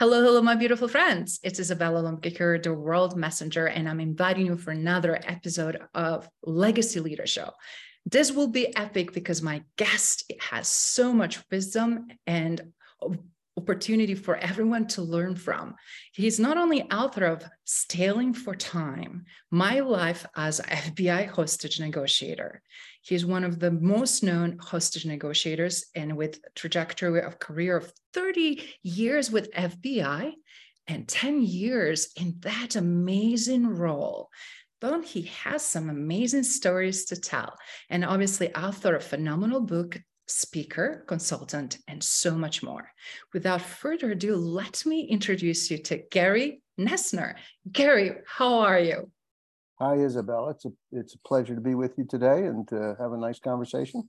Hello, hello, my beautiful friends. It's Isabella Lundberg, the World Messenger, and I'm inviting you for another episode of Legacy Leader Show. This will be epic because my guest has so much wisdom and opportunity for everyone to learn from. He's not only author of Stalling for Time, My Life as FBI Hostage Negotiator. He's one of the most known hostage negotiators and with a trajectory of career of 30 years with FBI and 10 years in that amazing role. Don't he has some amazing stories to tell and obviously author of phenomenal book speaker, consultant, and so much more. Without further ado, let me introduce you to Gary Noesner. Gary, how are you? Hi, Isabella. It's a it's a pleasure to be with you today and to have a nice conversation.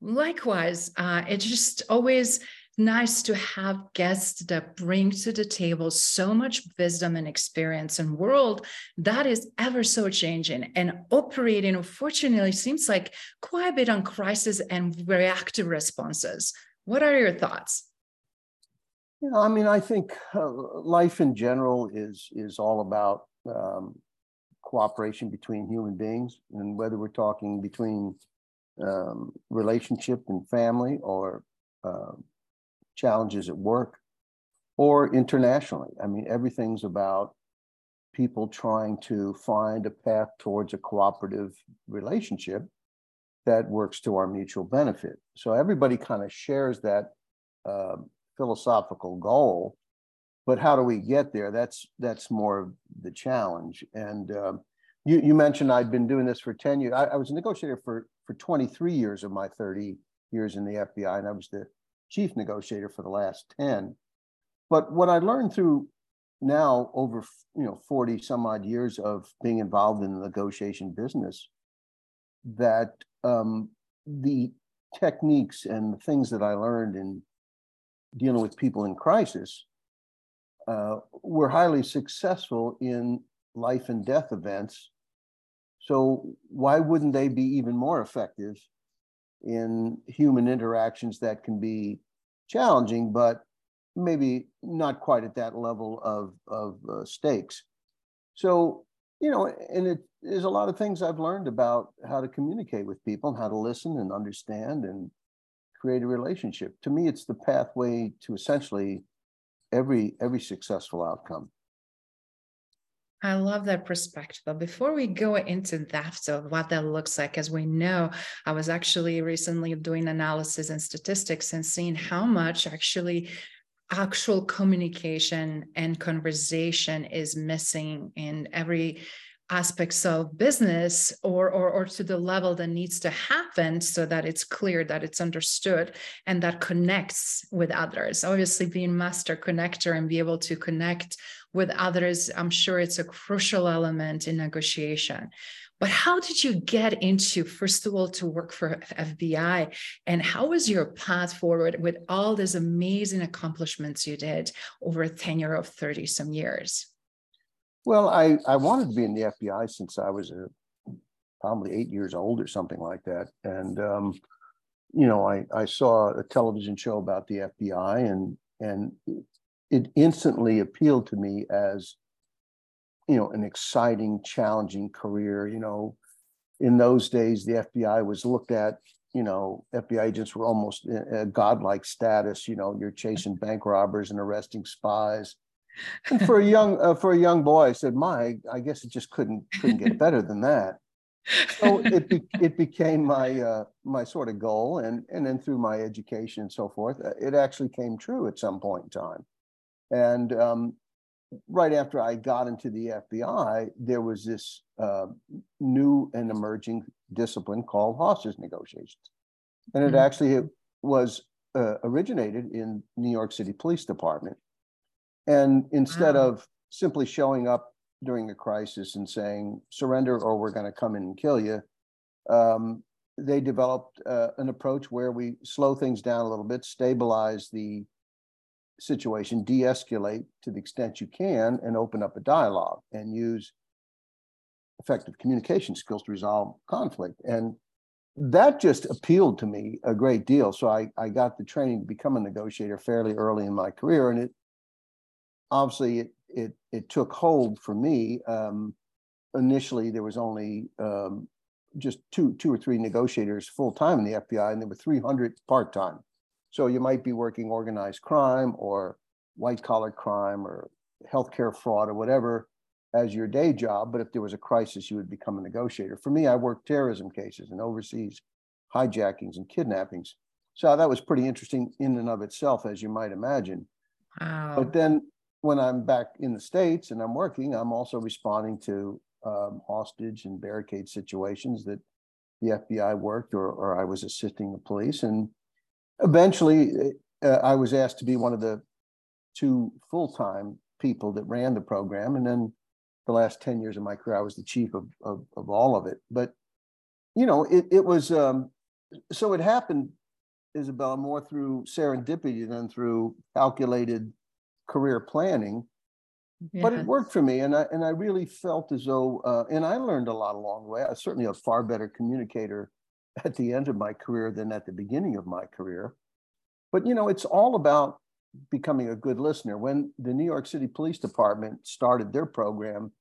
Likewise, uh, it's just always nice to have guests that bring to the table so much wisdom and experience and world that is ever so changing and operating unfortunately seems like quite a bit on crisis and reactive responses what are your thoughts you know i mean i think uh, life in general is is all about um, cooperation between human beings and whether we're talking between um, relationship and family or uh, challenges at work or internationally. I mean, everything's about people trying to find a path towards a cooperative relationship that works to our mutual benefit. So everybody kind of shares that uh, philosophical goal, but how do we get there? That's that's more the challenge. And um, you, you mentioned I'd been doing this for 10 years. I, I was a negotiator for, for 23 years of my 30 years in the FBI, and I was the chief negotiator for the last 10. But what I learned through now over you know 40 some odd years of being involved in the negotiation business that um, the techniques and the things that I learned in dealing with people in crisis uh, were highly successful in life and death events. So why wouldn't they be even more effective in human interactions that can be challenging, but maybe not quite at that level of, of uh, stakes. So, you know, and it is a lot of things I've learned about how to communicate with people and how to listen and understand and create a relationship. To me, it's the pathway to essentially every every successful outcome. I love that perspective. But before we go into depth of what that looks like, as we know, I was actually recently doing analysis and statistics and seeing how much actually actual communication and conversation is missing in every aspects of business or, or or to the level that needs to happen so that it's clear that it's understood and that connects with others. Obviously being master connector and be able to connect with others i'm sure it's a crucial element in negotiation. But how did you get into first of all to work for fbi and how was your path forward with all these amazing accomplishments you did over a tenure of 30 some years well, I, I wanted to be in the FBI since I was a, probably eight years old or something like that. And, um, you know, I, I saw a television show about the FBI and, and it instantly appealed to me as, you know, an exciting, challenging career. You know, in those days, the FBI was looked at, you know, FBI agents were almost a godlike status. You know, you're chasing bank robbers and arresting spies for a young uh, for a young boy, I said, "My, I guess it just couldn't couldn't get better than that." So it be, it became my uh, my sort of goal, and and then through my education and so forth, uh, it actually came true at some point in time. And um, right after I got into the FBI, there was this uh, new and emerging discipline called hostage negotiations. And it mm-hmm. actually was uh, originated in New York City Police Department. And instead wow. of simply showing up during a crisis and saying surrender or we're going to come in and kill you, um, they developed uh, an approach where we slow things down a little bit, stabilize the situation, de escalate to the extent you can, and open up a dialogue and use effective communication skills to resolve conflict. And that just appealed to me a great deal. So I, I got the training to become a negotiator fairly early in my career. And it obviously it it it took hold for me. Um, initially, there was only um, just two two or three negotiators full time in the FBI, and there were 300 part time. So you might be working organized crime or white collar crime or healthcare fraud or whatever as your day job. But if there was a crisis, you would become a negotiator. For me, I worked terrorism cases and overseas hijackings and kidnappings. So that was pretty interesting in and of itself, as you might imagine. Wow. But then when I'm back in the States and I'm working, I'm also responding to um, hostage and barricade situations that the FBI worked or, or I was assisting the police. And eventually uh, I was asked to be one of the two full-time people that ran the program. And then the last 10 years of my career, I was the chief of, of, of all of it. But, you know, it, it was, um, so it happened, Isabella, more through serendipity than through calculated career planning. Yes. But it worked for me, and I and I really felt as though, uh, and I learned a lot along the way. I was certainly a far better communicator at the end of my career than at the beginning of my career. But you know, it's all about becoming a good listener. When the New York City Police Department started their program,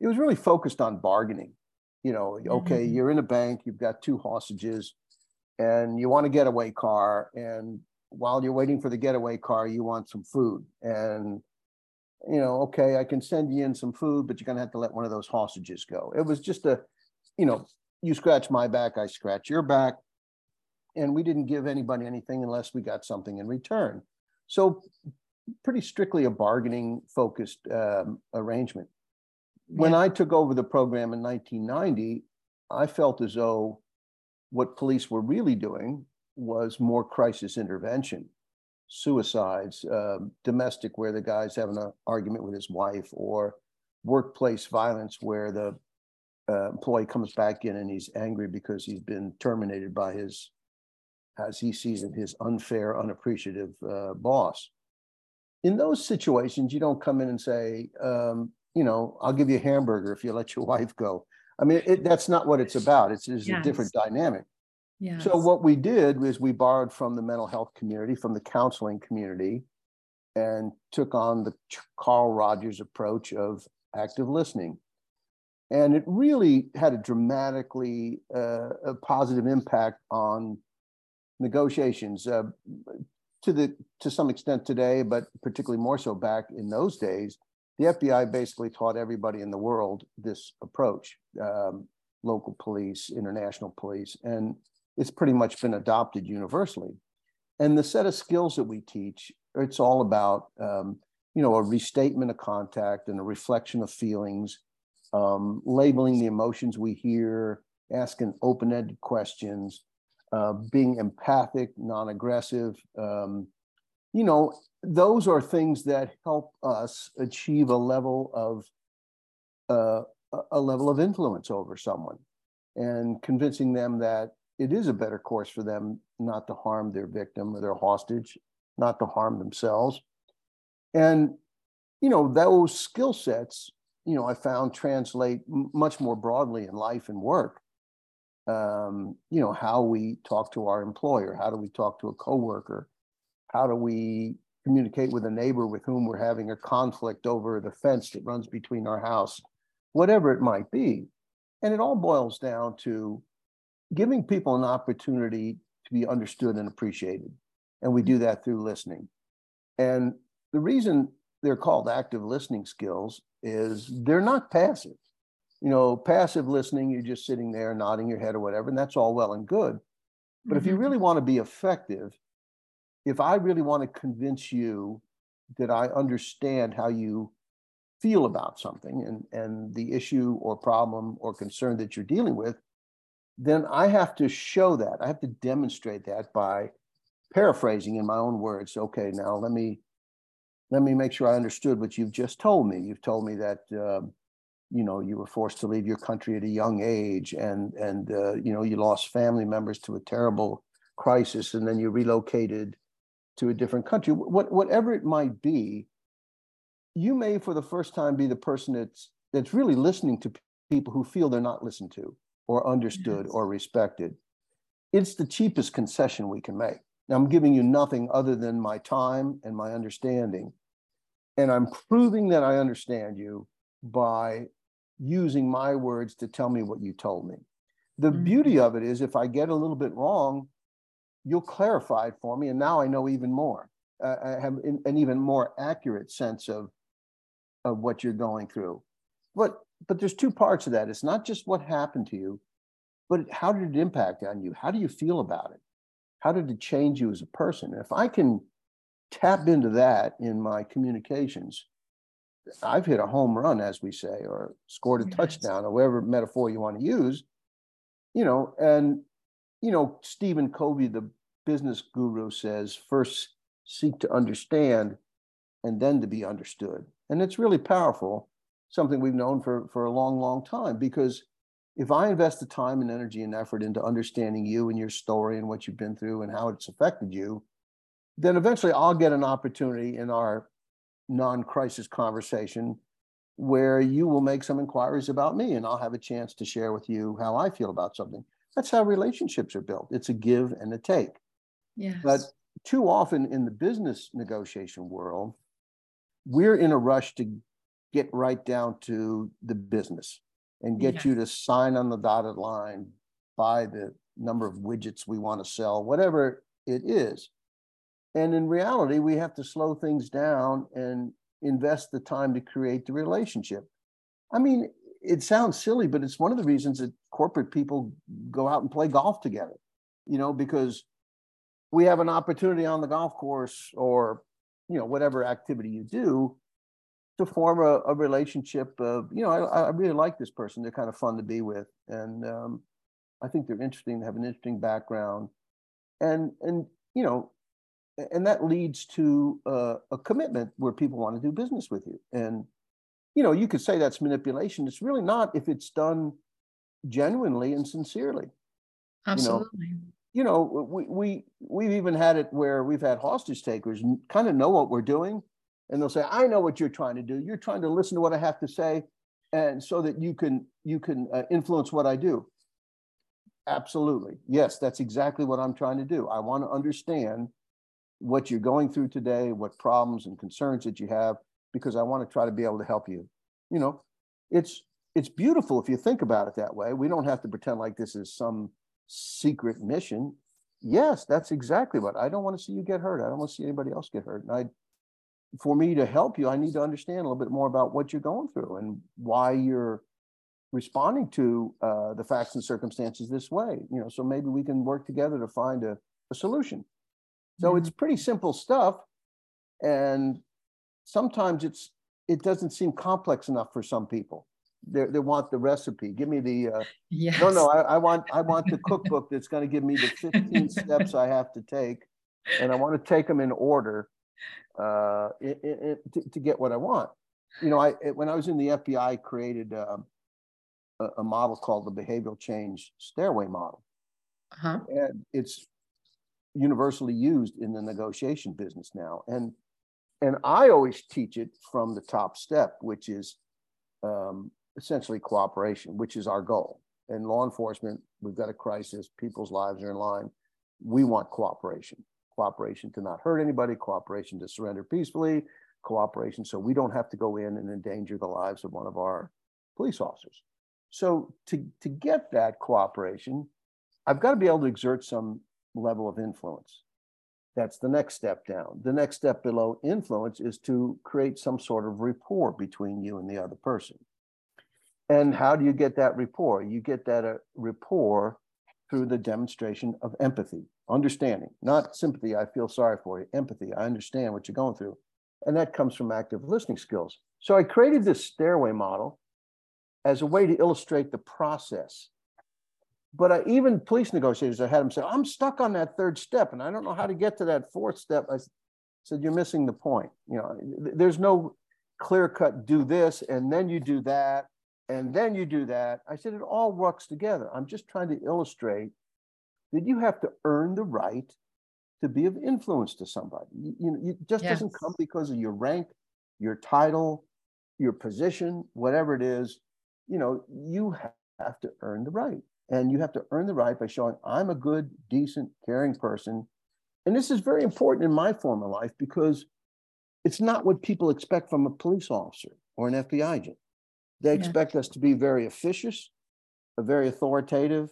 it was really focused on bargaining. You know, okay, mm-hmm. you're in a bank, you've got two hostages, and you want a getaway car, and while you're waiting for the getaway car, you want some food. And, you know, okay, I can send you in some food, but you're going to have to let one of those hostages go. It was just a, you know, you scratch my back, I scratch your back. And we didn't give anybody anything unless we got something in return. So, pretty strictly a bargaining focused um, arrangement. When I took over the program in 1990, I felt as though what police were really doing was more crisis intervention, suicides, uh, domestic, where the guy's having an argument with his wife, or workplace violence, where the uh, employee comes back in and he's angry because he's been terminated by his, as he sees it, his unfair, unappreciative uh, boss. In those situations, you don't come in and say, um, you know, I'll give you a hamburger if you let your wife go. I mean, it, that's not what it's about. It's, it's yes. a different dynamic. So what we did was we borrowed from the mental health community, from the counseling community, and took on the Carl Rogers approach of active listening. And it really had a dramatically uh, a positive impact on negotiations uh, to the to some extent today, but particularly more so back in those days. The FBI basically taught everybody in the world this approach, um, local police, international police, and it's pretty much been adopted universally. And the set of skills that we teach, it's all about, um, you know, a restatement of contact and a reflection of feelings, um, labeling the emotions we hear, asking open-ended questions, uh, being empathic, non-aggressive. Um, you know, those are things that help us achieve a level of uh, a level of influence over someone and convincing them that it is a better course for them not to harm their victim or their hostage, not to harm themselves. And, you know, those skill sets, you know, I found translate much more broadly in life and work. Um, you know, how we talk to our employer, how do we talk to a coworker, how do we communicate with a neighbor with whom we're having a conflict over the fence that runs between our house, whatever it might be. And it all boils down to giving people an opportunity to be understood and appreciated. And we do that through listening. And the reason they're called active listening skills is they're not passive. You know, passive listening, you're just sitting there nodding your head or whatever, and that's all well and good. But mm-hmm. if you mm-hmm. really want to be effective, if I really want to convince you that I understand how you feel about something and, and the issue or problem or concern that you're dealing with, then I have to show that. I have to demonstrate that by paraphrasing in my own words. Okay, now let me let me make sure I understood what you've just told me. You've told me that uh, you know you were forced to leave your country at a young age, and and uh, you know you lost family members to a terrible crisis, and then you relocated to a different country. What whatever it might be, you may for the first time be the person that's that's really listening to people who feel they're not listened to or understood yes. or respected. It's the cheapest concession we can make. Now, I'm giving you nothing other than my time and my understanding. And I'm proving that I understand you by using my words to tell me what you told me. The mm-hmm. beauty of it is, if I get a little bit wrong, you'll clarify it for me. And now I know even more. Uh, I have an even more accurate sense of, of what you're going through. But but there's two parts of that. It's not just what happened to you, but how did it impact on you? How do you feel about it? How did it change you as a person? if I can tap into that in my communications, I've hit a home run, as we say, or scored a yes. touchdown, or whatever metaphor you want to use. You know, and you know, Stephen Covey, the business guru, says first seek to understand and then to be understood. And it's really powerful something we've known for, for a long, long time. Because if I invest the time and energy and effort into understanding you and your story and what you've been through and how it's affected you, then eventually I'll get an opportunity in our non crisis conversation where you will make some inquiries about me and I'll have a chance to share with you how I feel about something. That's how relationships are built. It's a give and a take. Yes. But too often in the business negotiation world, we're in a rush to get right down to the business and get you to sign on the dotted line, buy the number of widgets we want to sell, whatever it is. And in reality, we have to slow things down and invest the time to create the relationship. I mean, it sounds silly, but it's one of the reasons that corporate people go out and play golf together, you know, because we have an opportunity on the golf course or, you know, whatever activity you do to form a, a relationship of, you know, I, I, really like this person. They're kind of fun to be with. And um, I think they're interesting, they have an interesting background. And, and, you know, and that leads to uh, a commitment where people want to do business with you. And, you know, you could say that's manipulation. It's really not if it's done genuinely and sincerely. Absolutely. You know, you know we, we, we've even had it where we've had hostage takers kind of know what we're doing and they'll say, "I know what you're trying to do. You're trying to listen to what I have to say, and so that you can you can uh, influence what I do." Absolutely, yes, that's exactly what I'm trying to do. I want to understand what you're going through today, what problems and concerns that you have, because I want to try to be able to help you. You know, it's it's beautiful if you think about it that way. We don't have to pretend like this is some secret mission. Yes, that's exactly what I don't want to see you get hurt. I don't want to see anybody else get hurt. And I for me to help you, I need to understand a little bit more about what you're going through and why you're responding to uh, the facts and circumstances this way. You know, so maybe we can work together to find a, a solution. So mm-hmm. it's pretty simple stuff, and sometimes it's it doesn't seem complex enough for some people. They, they want the recipe. Give me the uh, yes. no no. I, I want I want the cookbook that's going to give me the 15 steps I have to take, and I want to take them in order uh, it, it, to, to, get what I want. You know, I when I was in the FBI, I created um, a, a, model called the behavioral change stairway model, uh-huh. and it's universally used in the negotiation business now. And and I always teach it from the top step, which is um, essentially cooperation, which is our goal. In law enforcement, we've got a crisis; people's lives are in line. We want cooperation cooperation to not hurt anybody, cooperation to surrender peacefully, cooperation so we don't have to go in and endanger the lives of one of our police officers. So to, to get that cooperation, I've got to be able to exert some level of influence. That's the next step down. The next step below influence is to create some sort of rapport between you and the other person. And how do you get that rapport? You get that uh, rapport through the demonstration of empathy, understanding, not sympathy, I feel sorry for you, empathy, I understand what you're going through. And that comes from active listening skills. So I created this stairway model as a way to illustrate the process but I, even police negotiators, I had them say, I'm stuck on that third step and I don't know how to get to that fourth step. I said, You're missing the point. You know, there's no clear cut do this and then you do that and then you do that. I said, It all works together. I'm just trying to illustrate that you have to earn the right to be of influence to somebody. You, you know, it just yes. doesn't come because of your rank, your title, your position, whatever it is. You know, you have to earn the right. And you have to earn the right by showing I'm a good, decent, caring person. And this is very important in my former life because it's not what people expect from a police officer or an FBI agent. They yeah. expect us to be very officious, very authoritative.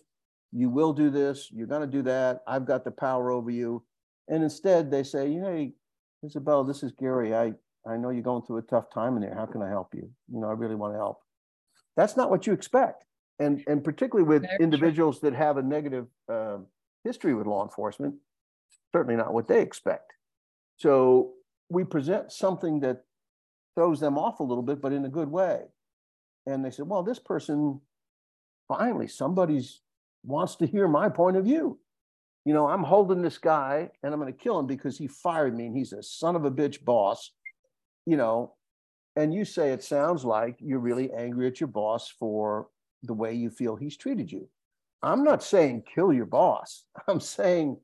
You will do this, you're going to do that. I've got the power over you. And instead, they say, Hey, Isabel, this is Gary. I, I know you're going through a tough time in there. How can I help you? You know, I really want to help. That's not what you expect and and particularly with Very individuals true. that have a negative uh, history with law enforcement, certainly not what they expect. So we present something that throws them off a little bit, but in a good way. And they said, "Well, this person, finally, somebody's wants to hear my point of view." You know, I'm holding this guy and I'm going to kill him because he fired me and he's a son of a bitch boss. You know, and you say it sounds like you're really angry at your boss for the way you feel he's treated you. I'm not saying kill your boss. I'm saying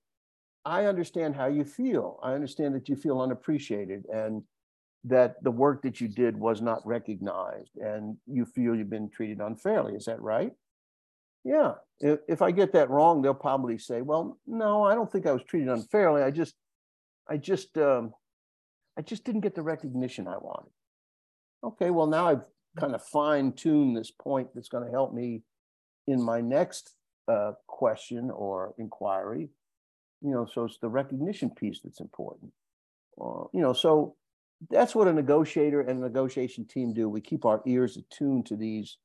I understand how you feel. I understand that you feel unappreciated and that the work that you did was not recognized and you feel you've been treated unfairly. Is that right? Yeah. If, if I get that wrong, they'll probably say, well, no, I don't think I was treated unfairly. I just, I just, um, I just didn't get the recognition I wanted. Okay, well, now I've kind of fine tune this point that's going to help me in my next uh, question or inquiry. You know, so it's the recognition piece that's important. Uh, you know, so that's what a negotiator and a negotiation team do. We keep our ears attuned to these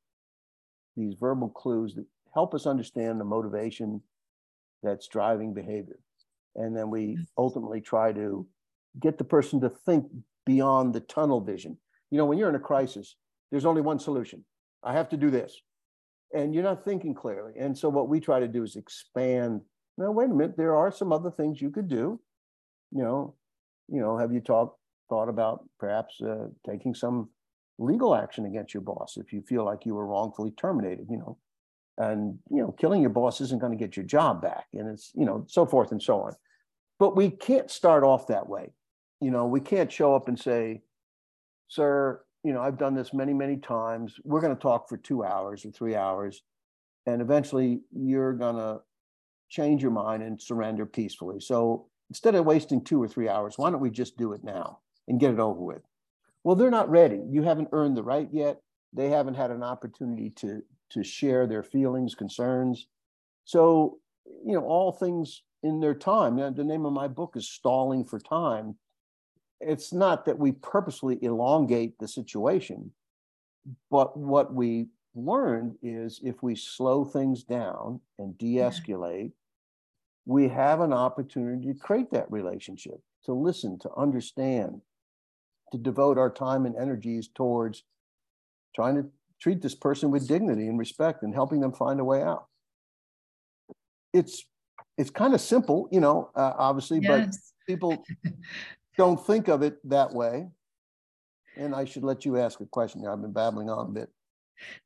these verbal clues that help us understand the motivation that's driving behavior, and then we mm. ultimately try to get the person to think beyond the tunnel vision. You know, when you're in a crisis, there's only one solution. I have to do this. And you're not thinking clearly. And so what we try to do is expand. Now, wait a minute, there are some other things you could do. You know, you know, have you talked thought about perhaps uh, taking some legal action against your boss if you feel like you were wrongfully terminated, you know, and you know, killing your boss isn't going to get your job back, and it's you know, so forth and so on. But we can't start off that way. You know, we can't show up and say, "Sir, you know, I've done this many, many times. We're going to talk for two hours or three hours, and eventually you're going to change your mind and surrender peacefully. So instead of wasting two or three hours, why don't we just do it now and get it over with? Well, they're not ready. You haven't earned the right yet. They haven't had an opportunity to to share their feelings, concerns. So, you know, all things in their time. The name of my book is Stalling for Time it's not that we purposely elongate the situation, but what we learned is if we slow things down and de-escalate, yeah. we have an opportunity to create that relationship, to listen, to understand, to devote our time and energies towards trying to treat this person with dignity and respect and helping them find a way out. It's it's kind of simple, you know, uh, obviously, yes. but people don't think of it that way. And I should let you ask a question. I've been babbling on a bit.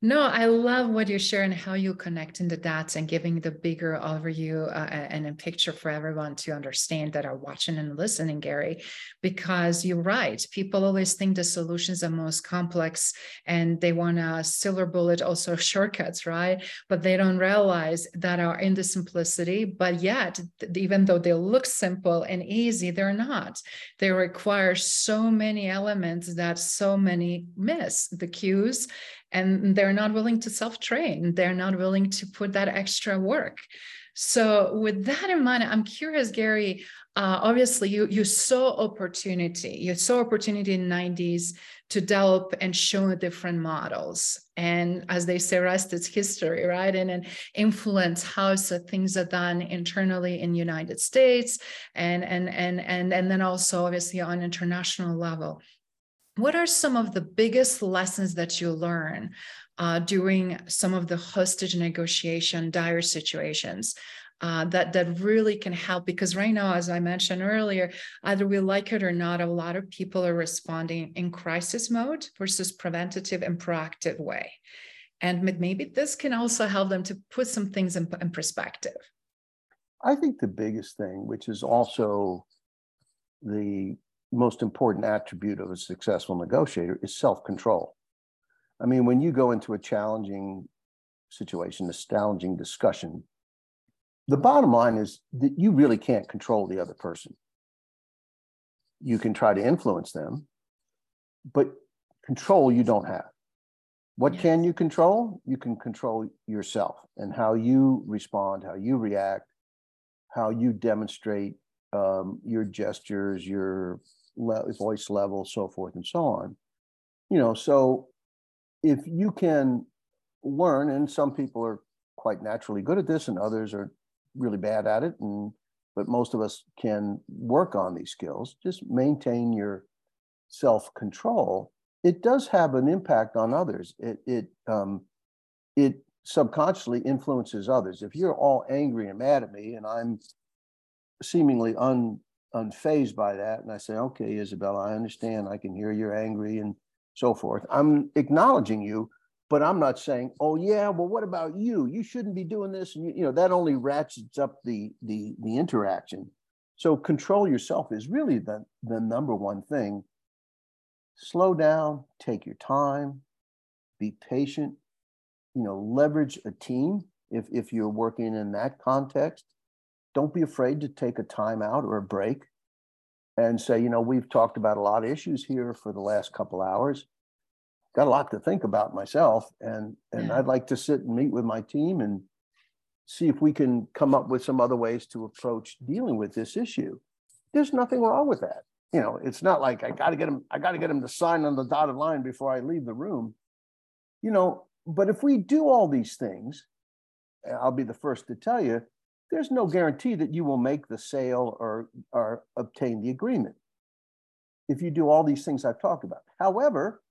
No, I love what you share and how you connecting the dots and giving the bigger overview uh, and a picture for everyone to understand that are watching and listening, Gary. Because you're right, people always think the solutions are most complex and they want a silver bullet, also shortcuts, right? But they don't realize that are in the simplicity. But yet, even though they look simple and easy, they're not. They require so many elements that so many miss the cues and they're not willing to self train they're not willing to put that extra work. So with that in mind i'm curious gary uh, obviously you you saw opportunity. You saw opportunity in 90s to develop and show different models. And as they say rest is history right? And, and influence how so things are done internally in united states and and and and and then also obviously on international level what are some of the biggest lessons that you learn uh, during some of the hostage negotiation dire situations uh, that that really can help? Because right now as i mentioned earlier either we like it or not a lot of people are responding in crisis mode versus preventative and proactive way. And maybe this can also help them to put some things in, in perspective. I think the biggest thing which is also the most important attribute of a successful negotiator is self-control i mean when you go into a challenging situation a challenging discussion the bottom line is that you really can't control the other person you can try to influence them but control you don't have what yes. can you control? You can control yourself and how you respond, how you react, how you demonstrate um, your gestures, your le- voice level, so forth and so on. You know, so if you can learn, and some people are quite naturally good at this, and others are really bad at it, and but most of us can work on these skills. Just maintain your self control it does have an impact on others. It it um, it subconsciously influences others. If you're all angry and mad at me, and I'm seemingly un unfazed by that, and I say, "Okay, Isabella, I understand. I can hear you're angry and so forth." I'm acknowledging you, but I'm not saying, "Oh yeah, well, what about you? You shouldn't be doing this." And you, you know that only ratchets up the the the interaction. So control yourself is really the the number one thing slow down, take your time, be patient, you know, leverage a team if, if you're working in that context. Don't be afraid to take a time out or a break and say, you know, we've talked about a lot of issues here for the last couple hours. Got a lot to think about myself, and and. I'd like to sit and meet with my team and see if we can come up with some other ways to approach dealing with this issue. There's nothing wrong with that you know, it's not like I got to get him, I got to get him to sign on the dotted line before I leave the room. You know, but if we do all these things, I'll be the first to tell you, there's no guarantee that you will make the sale or, or obtain the agreement if you do all these things I've talked about. However,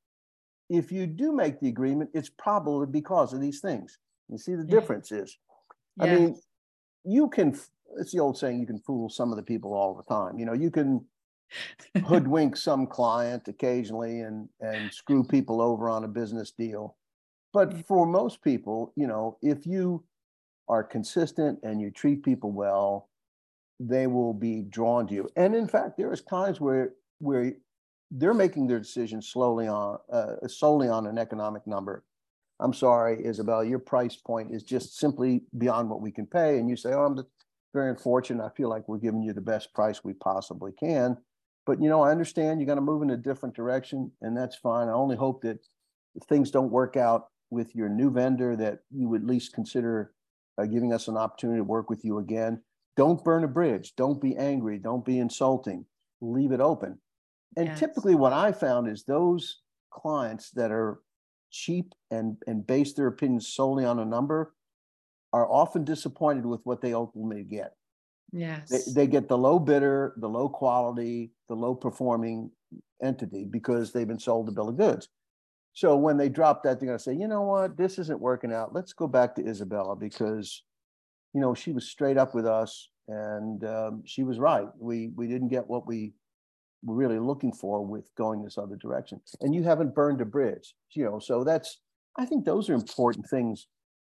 if you do make the agreement, it's probably because of these things. You see, the difference is, yeah. I mean, you can, it's the old saying, you can fool some of the people all the time. You know, you can hoodwink some client occasionally and and screw people over on a business deal. But for most people, you know, if you are consistent and you treat people well, they will be drawn to you. And in fact, there is times where where they're making their decision slowly on uh, solely on an economic number. I'm sorry, Isabel, your price point is just simply beyond what we can pay. And you say, Oh, I'm very unfortunate. I feel like we're giving you the best price we possibly can. But you know, I understand you got to move in a different direction, and that's fine. I only hope that if things don't work out with your new vendor, that you would at least consider uh, giving us an opportunity to work with you again. Don't burn a bridge. Don't be angry. Don't be insulting. Leave it open. And yes. typically, what I found is those clients that are cheap and and base their opinions solely on a number are often disappointed with what they ultimately get. Yes. They, they get the low bidder, the low quality, the low performing entity because they've been sold a bill of goods. So when they drop that, they're going to say, you know what, this isn't working out. Let's go back to Isabella because, you know, she was straight up with us and um, she was right. We we didn't get what we were really looking for with going this other direction. And you haven't burned a bridge, you know. So that's I think those are important things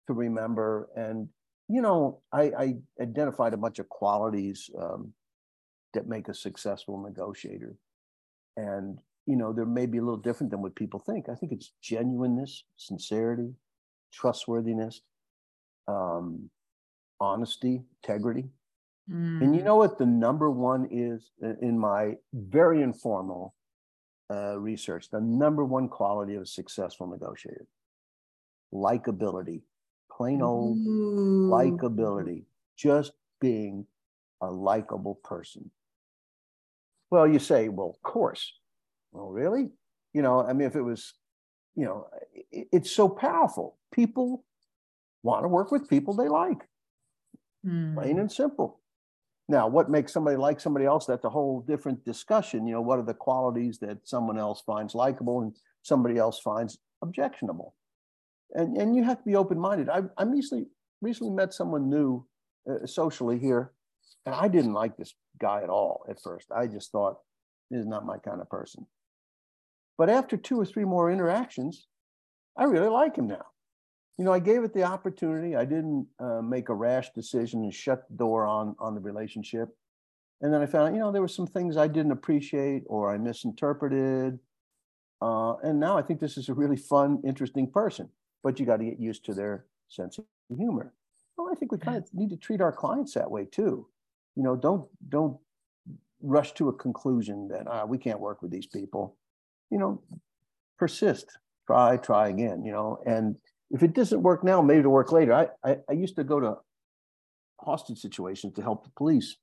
to remember. And you know, I, I identified a bunch of qualities um, that make a successful negotiator. And, you know, there may be a little different than what people think. I think it's genuineness, sincerity, trustworthiness, um, honesty, integrity. Mm. And you mm. know what the number one is in my very informal uh, research? The number one quality of a successful negotiator likability plain old Ooh. likability, just being a likable person. Well, you say, well, of course. Well, really? You know, I mean, if it was, you know, it, it's so powerful. People want to work with people they like, mm. plain and simple. Now, what makes somebody like somebody else? That's a whole different discussion. You know, what are the qualities that someone else finds likable and somebody else finds objectionable? And and you have to be open minded. I I recently recently met someone new uh, socially here, and I didn't like this guy at all at first. I just thought this is not my kind of person. But after two or three more interactions, I really like him now. You know, I gave it the opportunity. I didn't uh, make a rash decision and shut the door on on the relationship. And then I found, you know, there were some things I didn't appreciate or I misinterpreted. Uh, and now I think this is a really fun, interesting person. But you got to get used to their sense of humor. Well, I think we kind of need to treat our clients that way too. You know, don't don't rush to a conclusion that ah, we can't work with these people. You know, persist, try, try again. You know, and if it doesn't work now, maybe it'll work later. I, I, I used to go to hostage situations to help the police.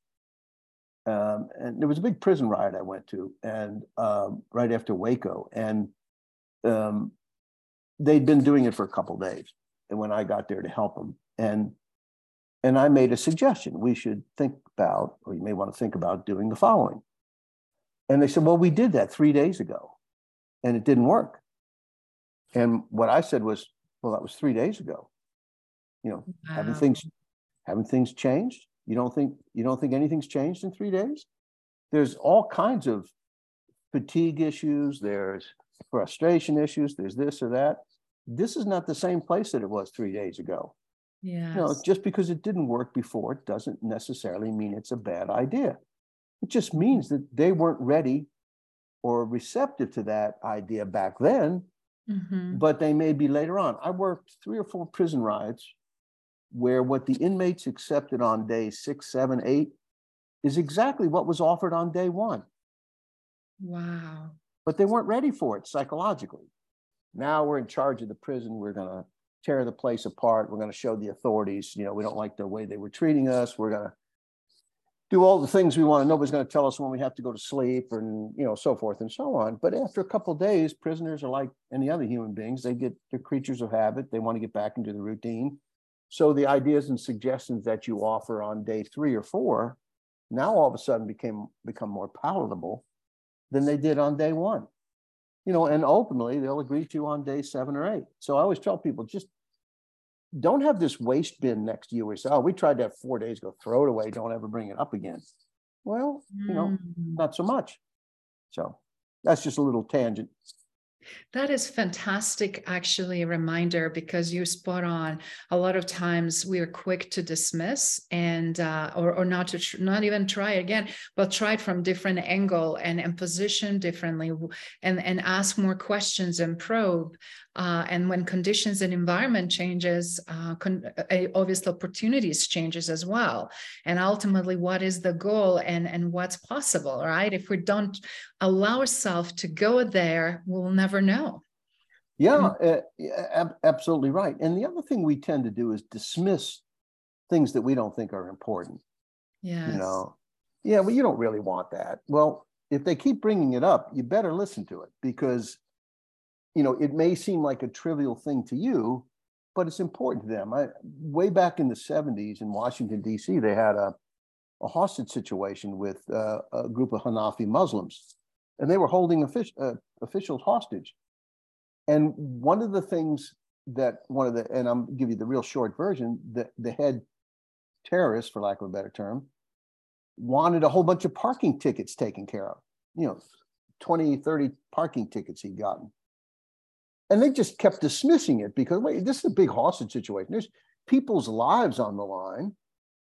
Um, and there was a big prison riot I went to, and um, right after Waco, and um, they'd been doing it for a couple days. And when I got there to help them, and and I made a suggestion, we should think about, or you may want to think about doing the following. And they said, well, we did that three days ago, and it didn't work. And what I said was, well, that was three days ago. You know, wow. haven't things haven't things changed? You don't think you don't think anything's changed in three days? There's all kinds of fatigue issues, there's frustration issues, there's this or that. This is not the same place that it was three days ago. Yeah. You know, just because it didn't work before it doesn't necessarily mean it's a bad idea. It just means that they weren't ready or receptive to that idea back then mm-hmm. but they may be later on. I worked three or four prison riots where what the inmates accepted on day six, seven, eight is exactly what was offered on day one. Wow. But they weren't ready for it psychologically. Now we're in charge of the prison. We're going to tear the place apart. We're going to show the authorities, you know, we don't like the way they were treating us. We're going to do all the things we want. Nobody's going to tell us when we have to go to sleep and you know so forth and so on. But after a couple days, prisoners are like any other human beings. They get they're creatures of habit. They want to get back into the routine. So the ideas and suggestions that you offer on day three or four now all of a sudden became become more palatable than they did on day one. You know, and ultimately they'll agree to on day seven or eight. So I always tell people just don't have this waste bin next to you where you say, oh, we tried that four days ago, throw it away, don't ever bring it up again. Well, you know, mm. not so much. So that's just a little tangent. That is fantastic, actually, a reminder because you're spot on. A lot of times we are quick to dismiss and uh, or, or not to tr- not even try again, but try it from different angle and, and position differently and, and ask more questions and probe. Uh, and when conditions and environment changes, uh, con- obviously opportunities changes as well. And ultimately, what is the goal and, and what's possible, right? If we don't allow ourselves to go there, we'll never know. Yeah, uh, absolutely right. And the other thing we tend to do is dismiss things that we don't think are important. Yeah. You know, yeah, well, you don't really want that. Well, if they keep bringing it up, you better listen to it because you know, it may seem like a trivial thing to you, but it's important to them. I, way back in the 70s in Washington, D.C., they had a, a hostage situation with uh, a group of Hanafi Muslims, and they were holding offic- uh, officials hostage. And one of the things that one of the, and I'm give you the real short version, the, the head terrorist, for lack of a better term, wanted a whole bunch of parking tickets taken care of. You know, 20, 30 parking tickets he'd gotten. And they just kept dismissing it because, wait, this is a big hostage situation. There's people's lives on the line.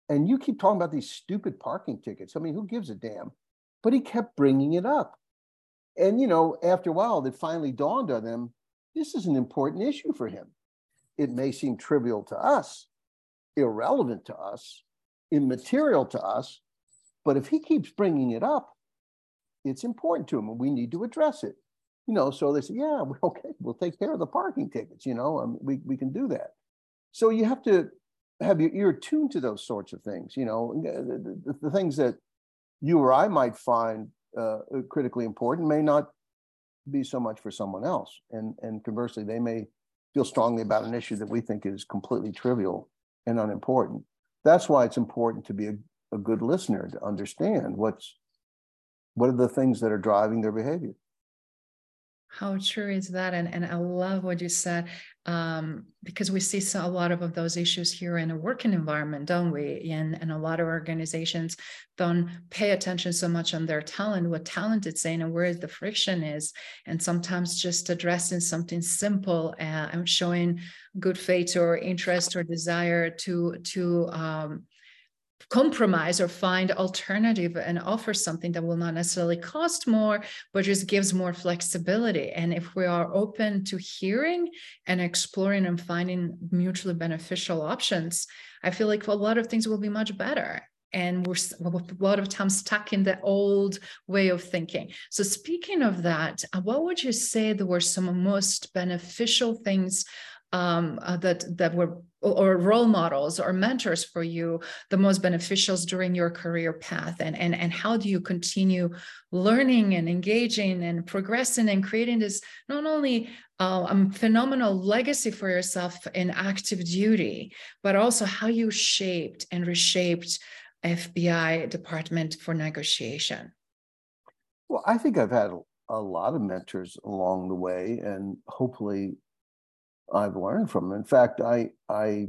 And you keep talking about these stupid parking tickets. I mean, who gives a damn? But he kept bringing it up. And, you know, after a while, it finally dawned on them this is an important issue for him. It may seem trivial to us, irrelevant to us, immaterial to us, but if he keeps bringing it up, it's important to him and we need to address it you know, so they say, yeah, okay, we'll take care of the parking tickets, you know, um, we, we can do that. So you have to have your ear tuned to those sorts of things, you know, the, the, the things that you or I might find uh, critically important may not be so much for someone else. And, and conversely, they may feel strongly about an issue that we think is completely trivial and unimportant. That's why it's important to be a, a good listener to understand what's what are the things that are driving their behavior. How true is that? And and I love what you said um, because we see so, a lot of, of those issues here in a working environment, don't we? And and a lot of organizations don't pay attention so much on their talent, what talent it's saying, and where the friction is. And sometimes just addressing something simple uh, and showing good faith or interest or desire to to um, compromise or find alternative and offer something that will not necessarily cost more but just gives more flexibility and if we are open to hearing and exploring and finding mutually beneficial options i feel like a lot of things will be much better and we're a lot of times stuck in the old way of thinking. So, speaking of that, uh, what would you say there were some most beneficial things um, uh, that that were or role models or mentors for you the most beneficials during your career path? And and and how do you continue learning and engaging and progressing and creating this not only uh, a phenomenal legacy for yourself in active duty but also how you shaped and reshaped fbi department for negotiation? Well i think i've had a lot of mentors along the way and hopefully I've learned from. In fact, I I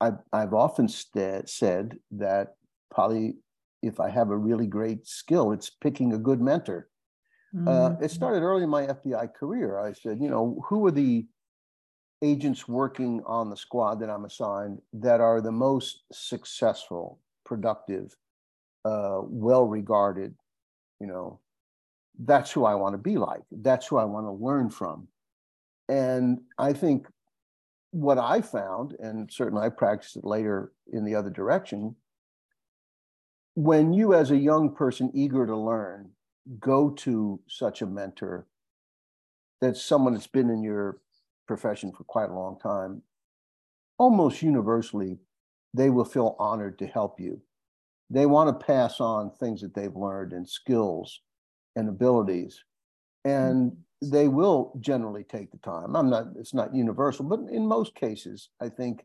I've, I've often st- said that probably if I have a really great skill, it's picking a good mentor. Mm-hmm. Uh, it started early in my FBI career. I said, you know, who are the agents working on the squad that I'm assigned that are the most successful, productive, uh, well regarded, you know, that's who I want to be like. That's who I want to learn from. And I think what I found, and certainly I practiced it later in the other direction, when you, as a young person eager to learn, go to such a mentor that's someone that's been in your profession for quite a long time, almost universally, they will feel honored to help you. They want to pass on things that they've learned and skills and abilities. And mm-hmm. They will generally take the time. I'm not, it's not universal, but in most cases, I think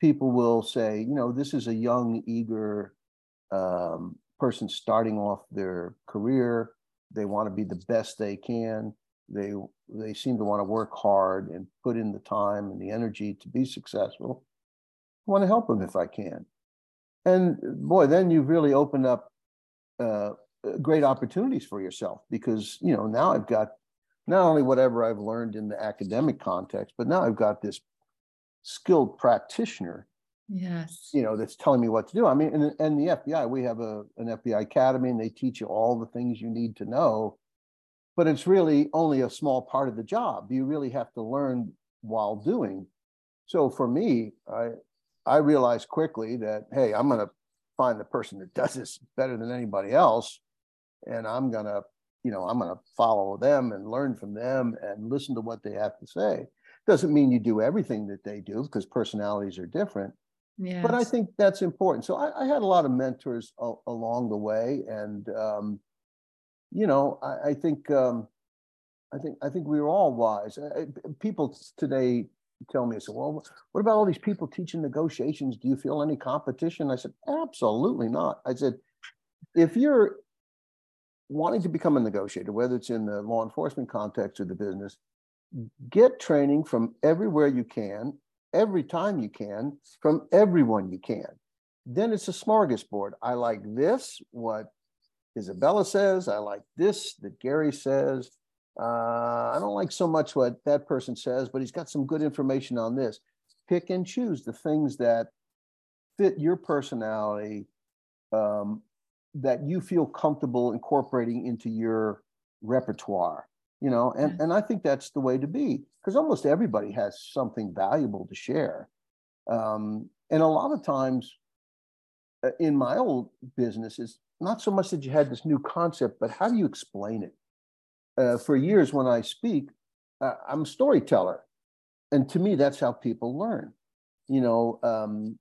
people will say, you know, this is a young, eager um, person starting off their career. They want to be the best they can. They they seem to want to work hard and put in the time and the energy to be successful. I want to help them if I can. And boy, then you've really opened up uh, great opportunities for yourself because you know now I've got not only whatever I've learned in the academic context, but now I've got this skilled practitioner. Yes. You know, that's telling me what to do. I mean, and, and the FBI, we have a, an FBI academy and they teach you all the things you need to know, but it's really only a small part of the job. You really have to learn while doing. So for me, I I realized quickly that hey, I'm gonna find the person that does this better than anybody else, and I'm gonna you know, I'm going to follow them and learn from them and listen to what they have to say. Doesn't mean you do everything that they do because personalities are different. Yes. But I think that's important. So I, I had a lot of mentors a, along the way, and um, you know, I, I think um, I think I think we were all wise. I, people today tell me, I said, well, what about all these people teaching negotiations? Do you feel any competition? I said, absolutely not. I said, if you're wanting to become a negotiator, whether it's in the law enforcement context or the business, get training from everywhere you can, every time you can, from everyone you can. Then it's a smorgasbord. I like this, what Isabella says. I like this that Gary says. Uh, I don't like so much what that person says, but he's got some good information on this. Pick and choose the things that fit your personality um, that you feel comfortable incorporating into your repertoire you know and, and i think that's the way to be because almost everybody has something valuable to share. Um, and a lot of times uh, in my old business is not so much that you had this new concept but how do you explain it? Uh, for years when i speak uh, i'm a storyteller and to me that's how people learn you know um,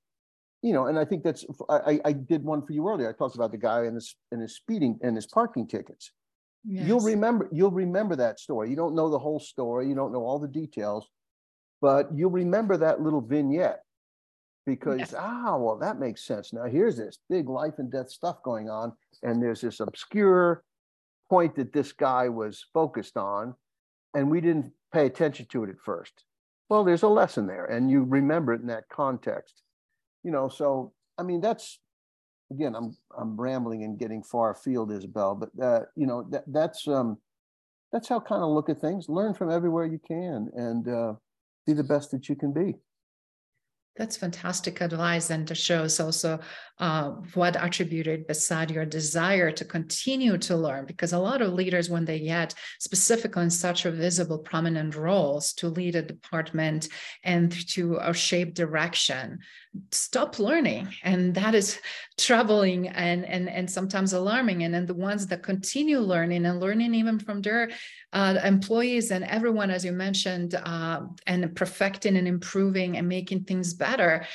you know, and I think that's I, I did one for you earlier. I talked about the guy and his and his speeding and his parking tickets. Yes. You'll remember you'll remember that story. You don't know the whole story, you don't know all the details, but you'll remember that little vignette. because Yes. ah well that makes sense now here's this big life and death stuff going on and there's this obscure point that this guy was focused on and we didn't pay attention to it at first well there's a lesson there and you remember it in that context you know so i mean that's again i'm i'm rambling and getting far afield isabel but uh, you know that that's um that's how kind of look at things. Learn from everywhere you can and uh, be the best that you can be That's fantastic advice, and to shows also uh, what attributed beside your desire to continue to learn. Because a lot of leaders, when they get specifically in such a visible, prominent roles to lead a department and to uh, shape direction, stop learning, and that is troubling and and and sometimes alarming. And then the ones that continue learning and learning even from their uh, employees and everyone, as you mentioned, uh, and perfecting and improving and making things better,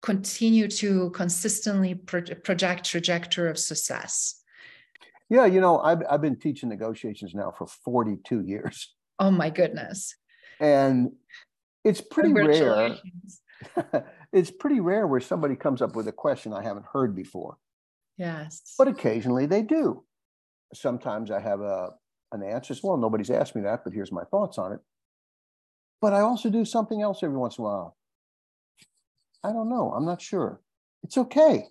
continue to consistently pro- project trajectory of success. Yeah, you know, I've, I've been teaching negotiations now for 42 years. Oh my goodness. And it's pretty rare. It's pretty rare where somebody comes up with a question I haven't heard before, Yes. but occasionally they do. Sometimes I have a, an answer. Well, nobody's asked me that, but here's my thoughts on it. But I also do something else every once in a while. I don't know. I'm not sure. It's okay.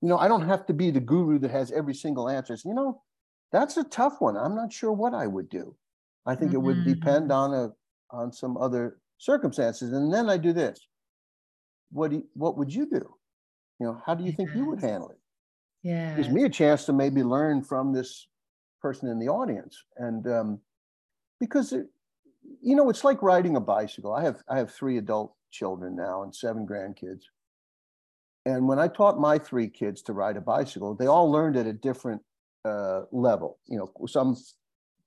You know, I don't have to be the guru that has every single answer. You know, that's a tough one. I'm not sure what I would do. I think it would depend on a on some other circumstances. And then I do this. What do you, what would you do? You know, how do you think you would handle it? yeah. Gives me a chance to maybe learn from this person in the audience. And um, because it, you know, it's like riding a bicycle. I have I have three adult children now and seven grandkids. And when I taught my three kids to ride a bicycle, they all learned at a different uh, level. You know, some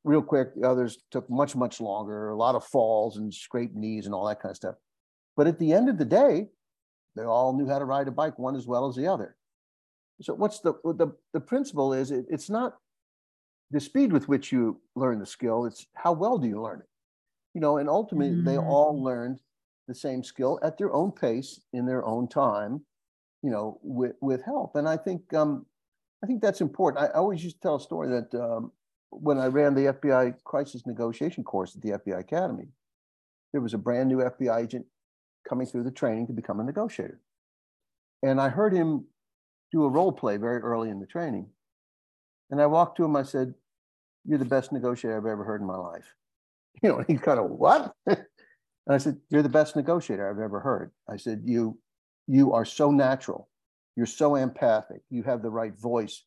real quick, the others took much, much longer, a lot of falls and scraped knees and all that kind of stuff. But at the end of the day, they all knew how to ride a bike, one as well as the other. So what's the the the principle is it, it's not the speed with which you learn the skill, it's how well do you learn it. You know, and ultimately they all Mm. learned the same skill at their own pace in their own time, you know, with with help. And I think um I think that's important. I, I always used to tell a story that um, when I ran the FBI crisis negotiation course at the FBI Academy, there was a brand new FBI agent coming through the training to become a negotiator. And I heard him do a role play very early in the training. And I walked to him, I said, You're the best negotiator I've ever heard in my life. You know, he kind of, what? and I said, You're the best negotiator I've ever heard. I said, You you are so natural. You're so empathic. You have the right voice.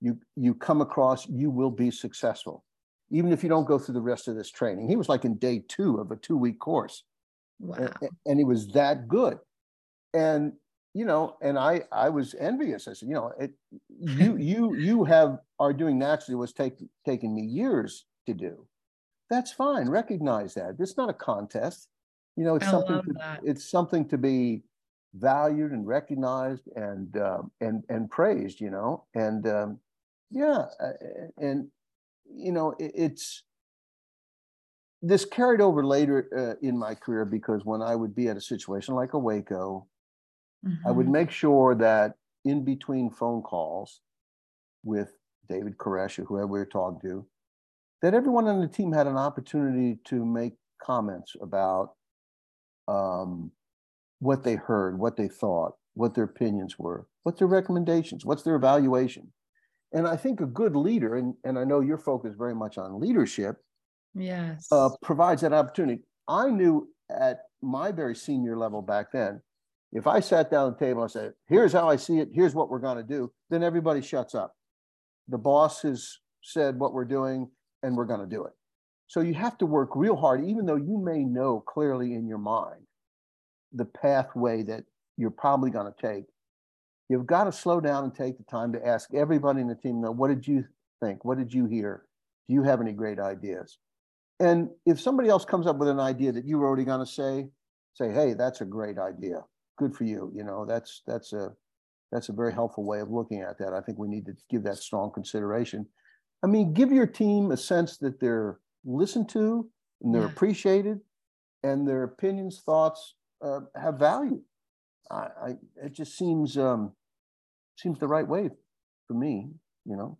You you come across, you will be successful. Even if you don't go through the rest of this training. He was like in day two of a two-week course Wow. and, and he was that good and you know and i i was envious i said you know it you you you have are doing naturally what's take, taking me years to do that's fine recognize that it's not a contest you know it's I something to, that. it's something to be valued and recognized and um, and and praised you know and um, yeah uh, and you know it, it's this carried over later uh, in my career because when I would be at a situation like a Waco, I would Mhm. make sure that in between phone calls with David Koresh or whoever we were talking to, that everyone on the team had an opportunity to make comments about um, what they heard, what they thought, what their opinions were, what their recommendations, what's their evaluation. And I think a good leader, and, and I know your focus very much on leadership, Yes. uh, provides that opportunity. I knew at my very senior level back then, if I sat down at the table and said, here's how I see it, here's what we're going to do, then everybody shuts up. The boss has said what we're doing and we're going to do it. So you have to work real hard, even though you may know clearly in your mind the pathway that you're probably going to take. You've got to slow down and take the time to ask everybody in the team, "Now, what did you think? What did you hear? Do you have any great ideas? And if somebody else comes up with an idea that you were already going to say, say, hey, that's a great idea. Good for you. You know, that's that's a that's a very helpful way of looking at that. I think we need to give that strong consideration. I mean, give your team a sense that they're listened to and they're Yeah. appreciated and their opinions, thoughts uh, have value. I, I it just seems um, seems the right way for me, you know.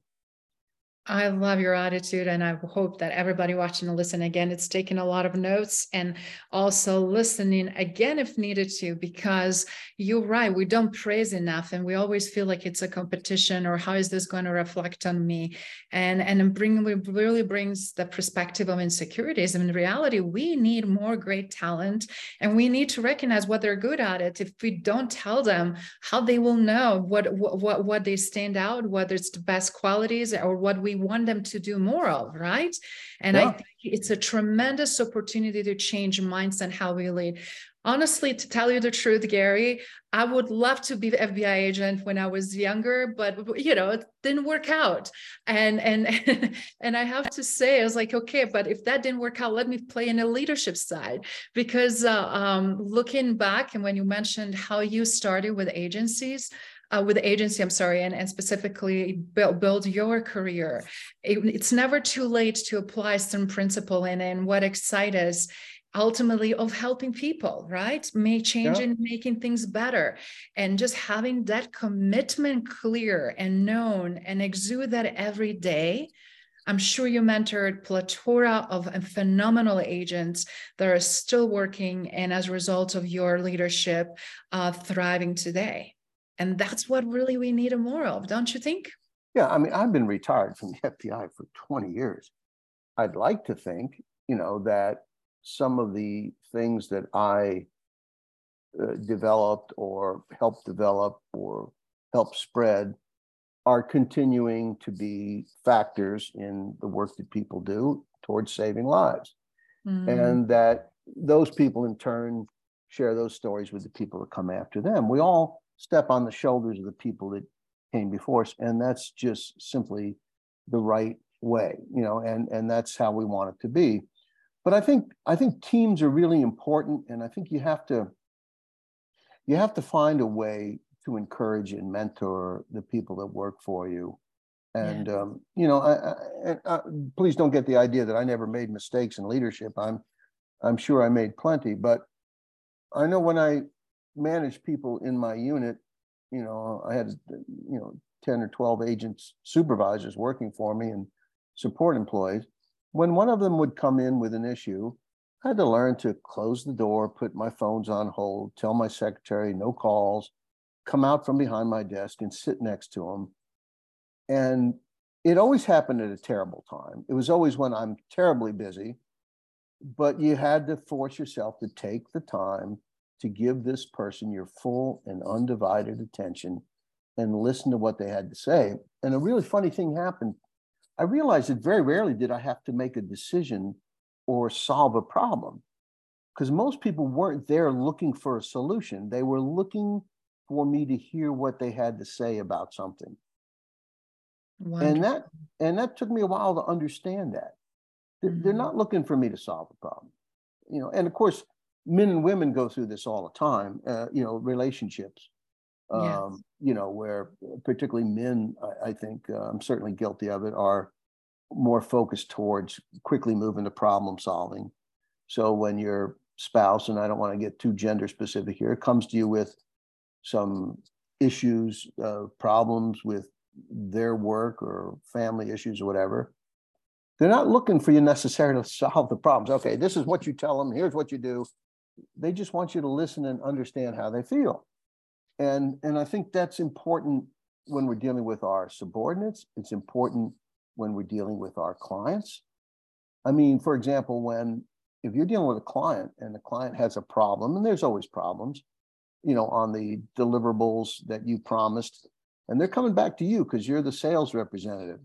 I love your attitude, and I hope that everybody watching and listening again, it's taking a lot of notes and also listening again if needed to, because you're right. We don't praise enough, and we always feel like it's a competition or how is this going to reflect on me? And and bring really brings the perspective of insecurities. And in reality, we need more great talent, and we need to recognize what they're good at. It if we don't tell them how they will know what what what they stand out, whether it's the best qualities or what we want them to do more of, right? And yeah. I think it's a tremendous opportunity to change minds and how we lead. Honestly, to tell you the truth, Gary, I would love to be the FBI agent when I was younger, but you know, it didn't work out. And and and I have to say, I was like, okay, but if that didn't work out, let me play in a leadership side. Because uh, um, looking back, and when you mentioned how you started with agencies, uh, with the agency, I'm sorry, and, and specifically build, build your career. It, it's never too late to apply some principle and, and what excites us ultimately of helping people right may change yeah. and making things better and just having that commitment clear and known and exude that every day i'm sure you mentored plethora of phenomenal agents that are still working and as a result of your leadership uh, thriving today and that's what really we need more of, don't you think? Yeah, I mean, I've been retired from the FBI for 20 years. I'd like to think, you know, that some of the things that I uh, developed or helped develop or helped spread are continuing to be factors in the work that people do towards saving lives. Mm. And that those people in turn share those stories with the people that come after them. We all step on the shoulders of the people that came before us. And that's just simply the right way you know and and that's how we want it to be. But i think i think teams are really important and i think you have to you have to find a way to encourage and mentor the people that work for you. And yeah. um, you know I, I, I, please don't get the idea that i never made mistakes in leadership. I'm i'm sure i made plenty but i know when i manage people in my unit, you know, I had, you know, 10 or 12 agents, supervisors working for me and support employees. When one of them would come in with an issue, I had to learn to close the door, put my phones on hold, tell my secretary no calls, come out from behind my desk and sit next to them. And it always happened at a terrible time. It was always when I'm terribly busy, but you had to force yourself to take the time to give this person your full and undivided attention and listen to what they had to say. And a really funny thing happened. I realized that very rarely did I have to make a decision or solve a problem because most people weren't there looking for a solution. They were looking for me to hear what they had to say about something. Wonderful. And that and that took me a while to understand that. They're, mm-hmm. they're not looking for me to solve a problem. You know, and of course, men and women go through this all the time, uh, you know, relationships, um, yes. you know, where particularly men, I, I think, uh, I'm certainly guilty of it, are more focused towards quickly moving to problem solving. So when your spouse, and I don't want to get too gender specific here, comes to you with some issues, uh, problems with their work or family issues or whatever, they're not looking for you necessarily to solve the problems. Okay, this is what you tell them. Here's what you do they just want you to listen and understand how they feel. And, and I think that's important when we're dealing with our subordinates. It's important when we're dealing with our clients. I mean, for example, when if you're dealing with a client and the client has a problem, and there's always problems, you know, on the deliverables that you promised, and they're coming back to you because you're the sales representative,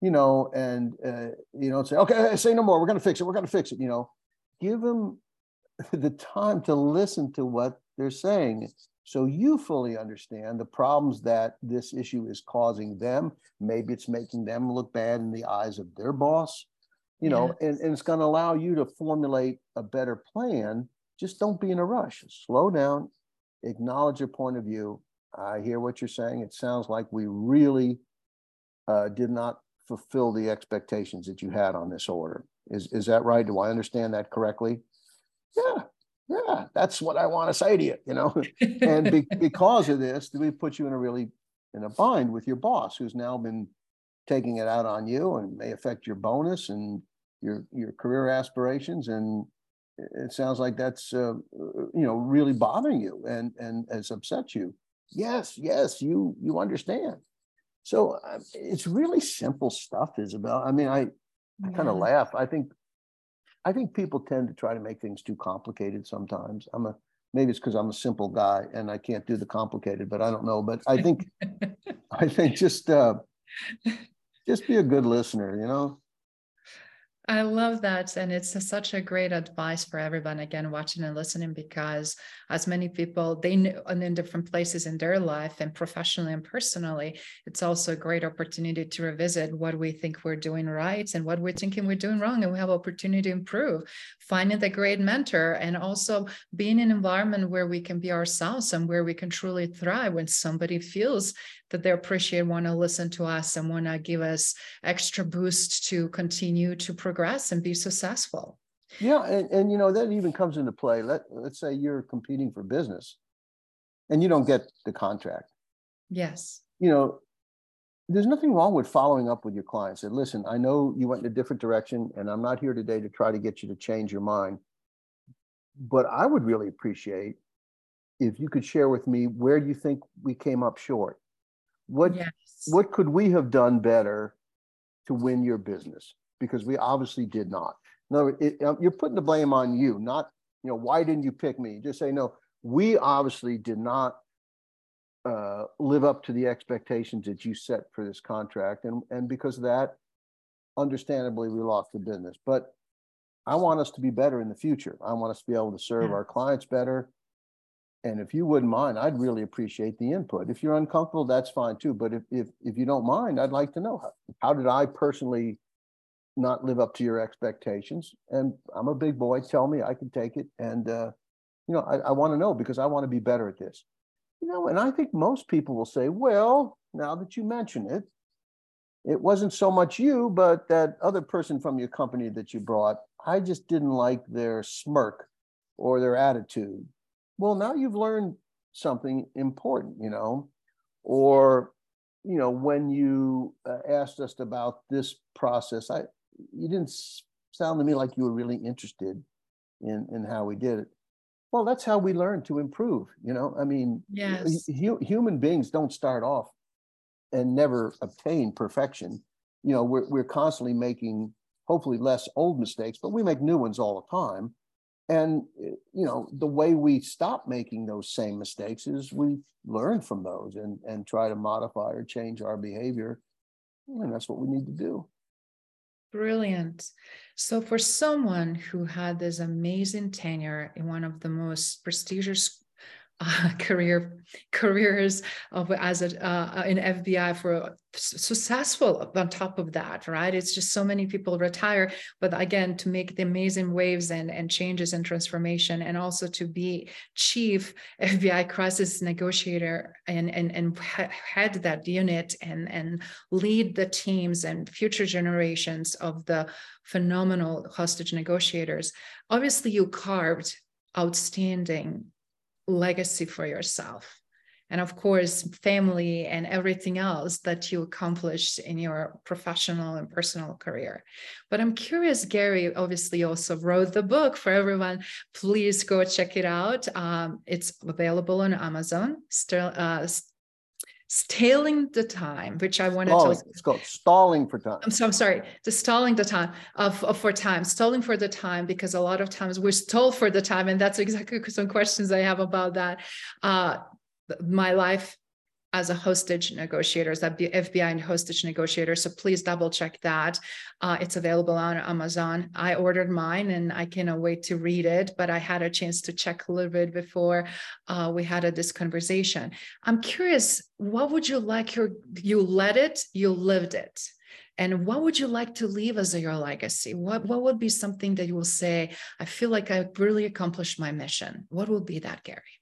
you know, and uh, you know, say, okay, say no more. We're going to fix it. We're going to fix it. You know, give them the time to listen to what they're saying. So you fully understand the problems that this issue is causing them. Maybe it's making them look bad in the eyes of their boss. You know and, and it's going to allow you to formulate a better plan. Just don't be in a rush. Slow down. Acknowledge your point of view. I hear what you're saying. It sounds like we really uh, did not fulfill the expectations that you had on this order. Is, is that right? Do i understand that correctly yeah, yeah, that's what I want to say to you, you know. and be, because of this, we put you in a really in a bind with your boss, who's now been taking it out on you and may affect your bonus and your your career aspirations. And it sounds like that's uh, you know really bothering you and and has upset you. Yes, yes, you you understand. So uh, it's really simple stuff, Isabel. I mean, I I kind of laugh. I think I think people tend to try to make things too complicated sometimes. I'm a maybe it's because I'm a simple guy and I can't do the complicated, but I don't know. But I think I think just uh, just be a good listener, you know. I love that. And it's a, such a great advice for everyone, again, watching and listening, because as many people, they know and in different places in their life and professionally and personally, it's also a great opportunity to revisit what we think we're doing right and what we're thinking we're doing wrong. And we have opportunity to improve, finding the great mentor, and also being in an environment where we can be ourselves and where we can truly thrive when somebody feels that they appreciate, want to listen to us and want to give us extra boost to continue to progress and be successful. Yeah, and, and you know that even comes into play. Let let's say you're competing for business, and you don't get the contract. Yes. You know, there's nothing wrong with following up with your clients. Said, listen, I know you went in a different direction, and I'm not here today to try to get you to change your mind. But I would really appreciate if you could share with me where you think we came up short what yes. what could we have done better to win your business? Because we obviously did not. No, it, um, you're putting the blame on you, not you know why didn't you pick me? Just say no. We obviously did not uh, live up to the expectations that you set for this contract, and and because of that, understandably, we lost the business. But I want us to be better in the future. I want us to be able to serve yeah. our clients better. And if you wouldn't mind, I'd really appreciate the input. If you're uncomfortable, that's fine too. But if if if you don't mind, I'd like to know how, how did I personally not live up to your expectations? And I'm a big boy. Tell me, I can take it. And uh, you know, I, I want to know because I want to be better at this. You know, and I think most people will say, well, now that you mention it, it wasn't so much you, but that other person from your company that you brought. I just didn't like their smirk or their attitude well, now you've learned something important, you know, or, you know, when you uh, asked us about this process, I, you didn't sound to me like you were really interested in, in how we did it. Well, that's how we learn to improve. You know, I mean, yes. hu- human beings don't start off and never obtain perfection. You know, we're, we're constantly making hopefully less old mistakes, but we make new ones all the time and you know the way we stop making those same mistakes is we learn from those and and try to modify or change our behavior. And that's what we need to do. Brilliant. So for someone who had this amazing tenure in one of the most prestigious uh, career careers of as a uh, in FBI for successful on top of that right? It's just so many people retire but again to make the amazing waves and and changes and transformation and also to be chief FBI crisis negotiator and and and head that unit and and lead the teams and future generations of the phenomenal hostage negotiators. Obviously you carved outstanding legacy for yourself. And of course family and everything else that you accomplished in your professional and personal career. But i'm curious gary obviously also wrote the book for everyone. Please go check it out. Um, it's available on amazon still uh, Stalling the time, which I want to tell. It's called stalling for time. I'm so I'm sorry. The stalling the time of, of, for time, stalling for the time, because a lot of times we're stalled for the time, and that's exactly some questions I have about that. Uh, my life as a hostage negotiator, as that FBI and hostage negotiator. So please double check that. Uh, it's available on Amazon. I ordered mine and I cannot wait to read it, but I had a chance to check a little bit before uh, we had a, this conversation. I'm curious, what would you like your, you led it, you lived it. And what would you like to leave as your legacy? What, what would be something that you will say, I feel like I really accomplished my mission? What will be that, Gary?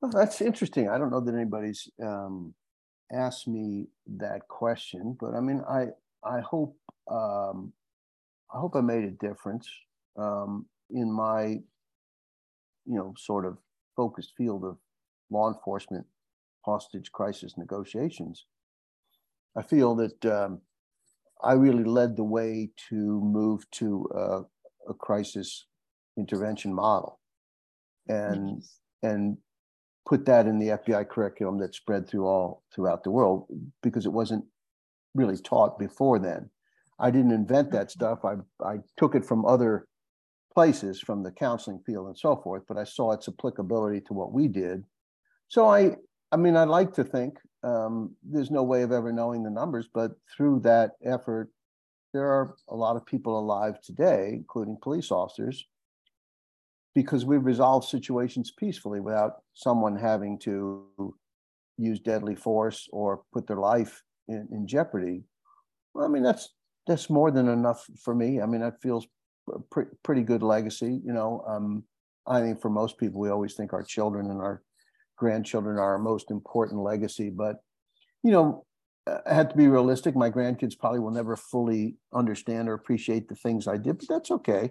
Well, that's interesting. I don't know that anybody's um, asked me that question, but I mean, I I hope um, I hope I made a difference um, in my you know, sort of focused field of law enforcement hostage crisis negotiations, I feel that um, I really led the way to move to uh, a crisis intervention model, and and put that in the FBI curriculum that spread through all throughout the world because it wasn't really taught before then. I didn't invent that mm-hmm. stuff. I I took it from other places, from the counseling field and so forth, but I saw its applicability to what we did. So I I mean I like to think um, there's no way of ever knowing the numbers, but through that effort, there are a lot of people alive today, including police officers, because we resolve situations peacefully without someone having to use deadly force or put their life in, in jeopardy. Well, I mean, that's that's more than enough for me. I mean, that feels pre- pretty good legacy. You know, um, I think for most people, we always think our children and our grandchildren are our most important legacy. But you know, I had to be realistic. My grandkids probably will never fully understand or appreciate the things I did, but that's okay.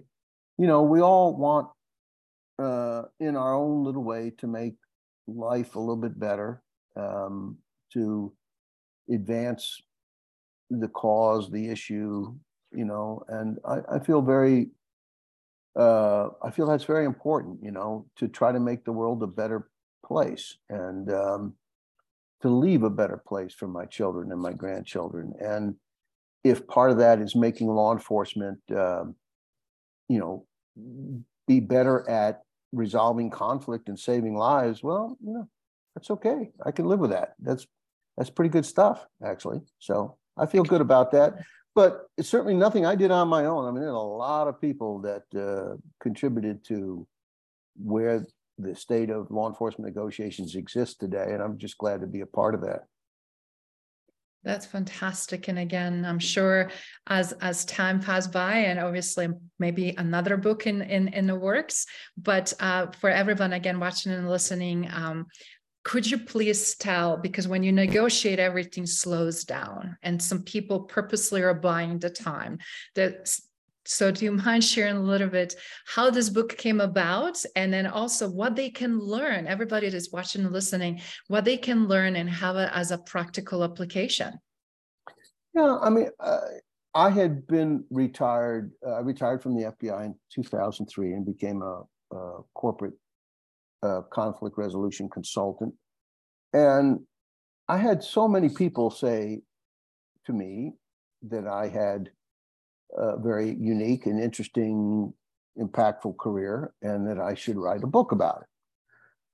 You know, we all want, uh, in our own little way, to make life a little bit better, um, to advance the cause, the issue, you know, and I, I feel very, uh, I feel that's very important, you know, to try to make the world a better place and um, to leave a better place for my children and my grandchildren. And if part of that is making law enforcement, um, you know, be better at resolving conflict and saving lives, well, you know, that's okay. I can live with that. That's that's pretty good stuff, actually. So I feel good about that. But it's certainly nothing I did on my own. I mean, there's a lot of people that uh, contributed to where the state of law enforcement negotiations exist today, and I'm just glad to be a part of that. That's fantastic. And again, I'm sure as as time passed by, and obviously maybe another book in in, in the works. But uh, for everyone again watching and listening, um, could you please tell because when you negotiate everything slows down and some people purposely are buying the time that so do you mind sharing a little bit how this book came about and then also what they can learn everybody that's watching and listening what they can learn and have it as a practical application yeah i mean uh, i had been retired uh, i retired from the fbi in 2003 and became a, a corporate a conflict resolution consultant. And I had so many people say to me that I had a very unique and interesting, impactful career and that I should write a book about it.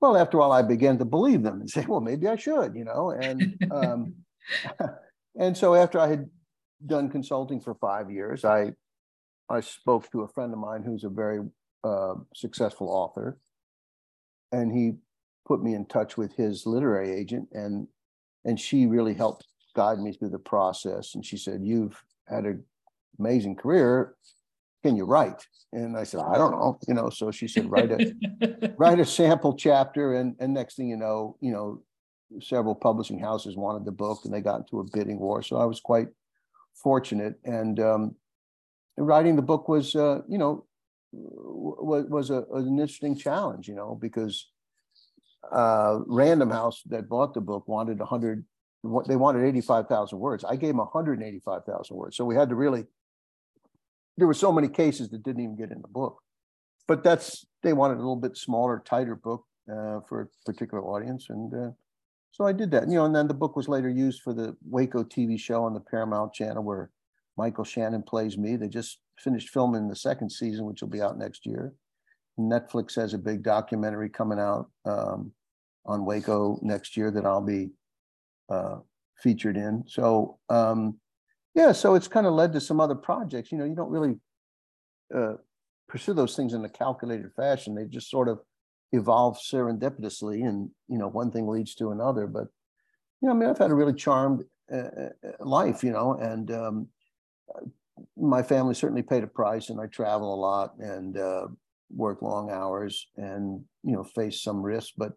Well, after all, I began to believe them and say, well, maybe I should, you know. And um, and so after I had done consulting for five years, I I spoke to a friend of mine who's a very uh, successful author, and he put me in touch with his literary agent and and she really helped guide me through the process and she said you've had an amazing career can you write and i said i don't know you know so she said write a write a sample chapter and and next thing you know you know several publishing houses wanted the book and they got into a bidding war so i was quite fortunate and um, writing the book was uh, you know was was a, an interesting challenge, you know, because uh, Random House that bought the book wanted 100, they wanted 85,000 words. I gave them 185,000 words. So we had to really, there were so many cases that didn't even get in the book. But that's, they wanted a little bit smaller, tighter book uh, for a particular audience. And uh, so I did that. You know, and then the book was later used for the Waco TV show on the Paramount channel where Michael Shannon plays me. They just finished filming the second season, which will be out next year. Netflix has a big documentary coming out um, on Waco next year that I'll be uh, featured in. So um, yeah, so it's kind of led to some other projects. You know, you don't really uh, pursue those things in a calculated fashion. They just sort of evolve serendipitously, and you know, one thing leads to another. But you know, I mean, I've had a really charmed uh, uh life, you know, and um, my family certainly paid a price, and I travel a lot and uh, work long hours, and you know face some risks, but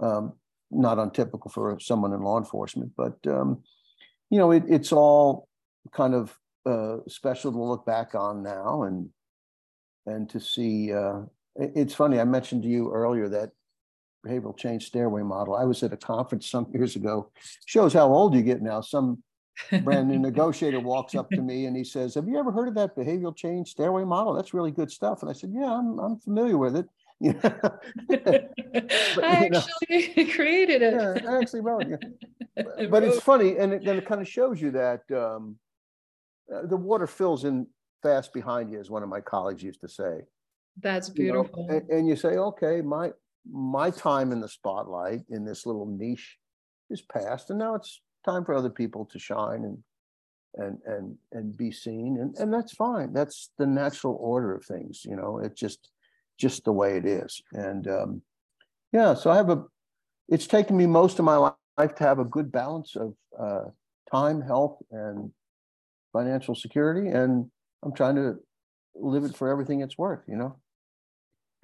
um, not untypical for someone in law enforcement. But um, you know, it, it's all kind of uh, special to look back on now, and and to see uh, it's funny. I mentioned to you earlier that behavioral change stairway model. I was at a conference some years ago. Shows how old you get now. Some brand new negotiator walks up to me and he says, "Have you ever heard of that behavioral change stairway model? That's really good stuff." And I said, "Yeah, I'm I'm familiar with it." But, I actually know, created it. Yeah, I actually wrote it. But, but it's funny, and it, then it kind of shows you that um, uh, the water fills in fast behind you, as one of my colleagues used to say. That's beautiful. You know, and, and, you say, okay, my my time in the spotlight in this little niche is past, and now it's time for other people to shine and and and and be seen, and and that's fine. That's the natural order of things. You know, it's just just the way it is. And um, yeah, so I have a. It's taken me most of my life to have a good balance of uh, time, health, and financial security, and I'm trying to live it for everything it's worth. You know.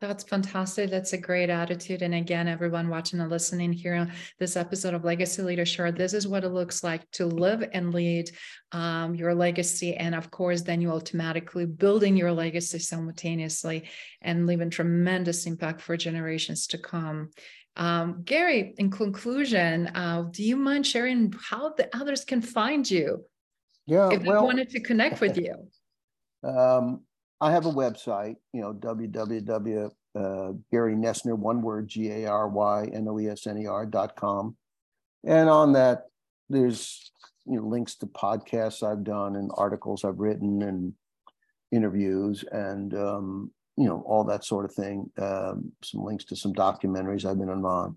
That's fantastic. That's a great attitude. And again, everyone watching and listening here this episode of Legacy Leadership, this is what it looks like to live and lead um, your legacy. And of course, then you automatically building your legacy simultaneously and leaving tremendous impact for generations to come. Um, Gary, in conclusion, uh, do you mind sharing how the others can find you? Yeah, if well, they wanted to connect with you. Um, I have a website, you know, www. Uh, Gary Noesner, one word, G A R Y N O E S N E R dot com. And on that, there's you know, links to podcasts I've done and articles I've written and interviews and, um, you know, all that sort of thing. Um, some links to some documentaries I've been involved.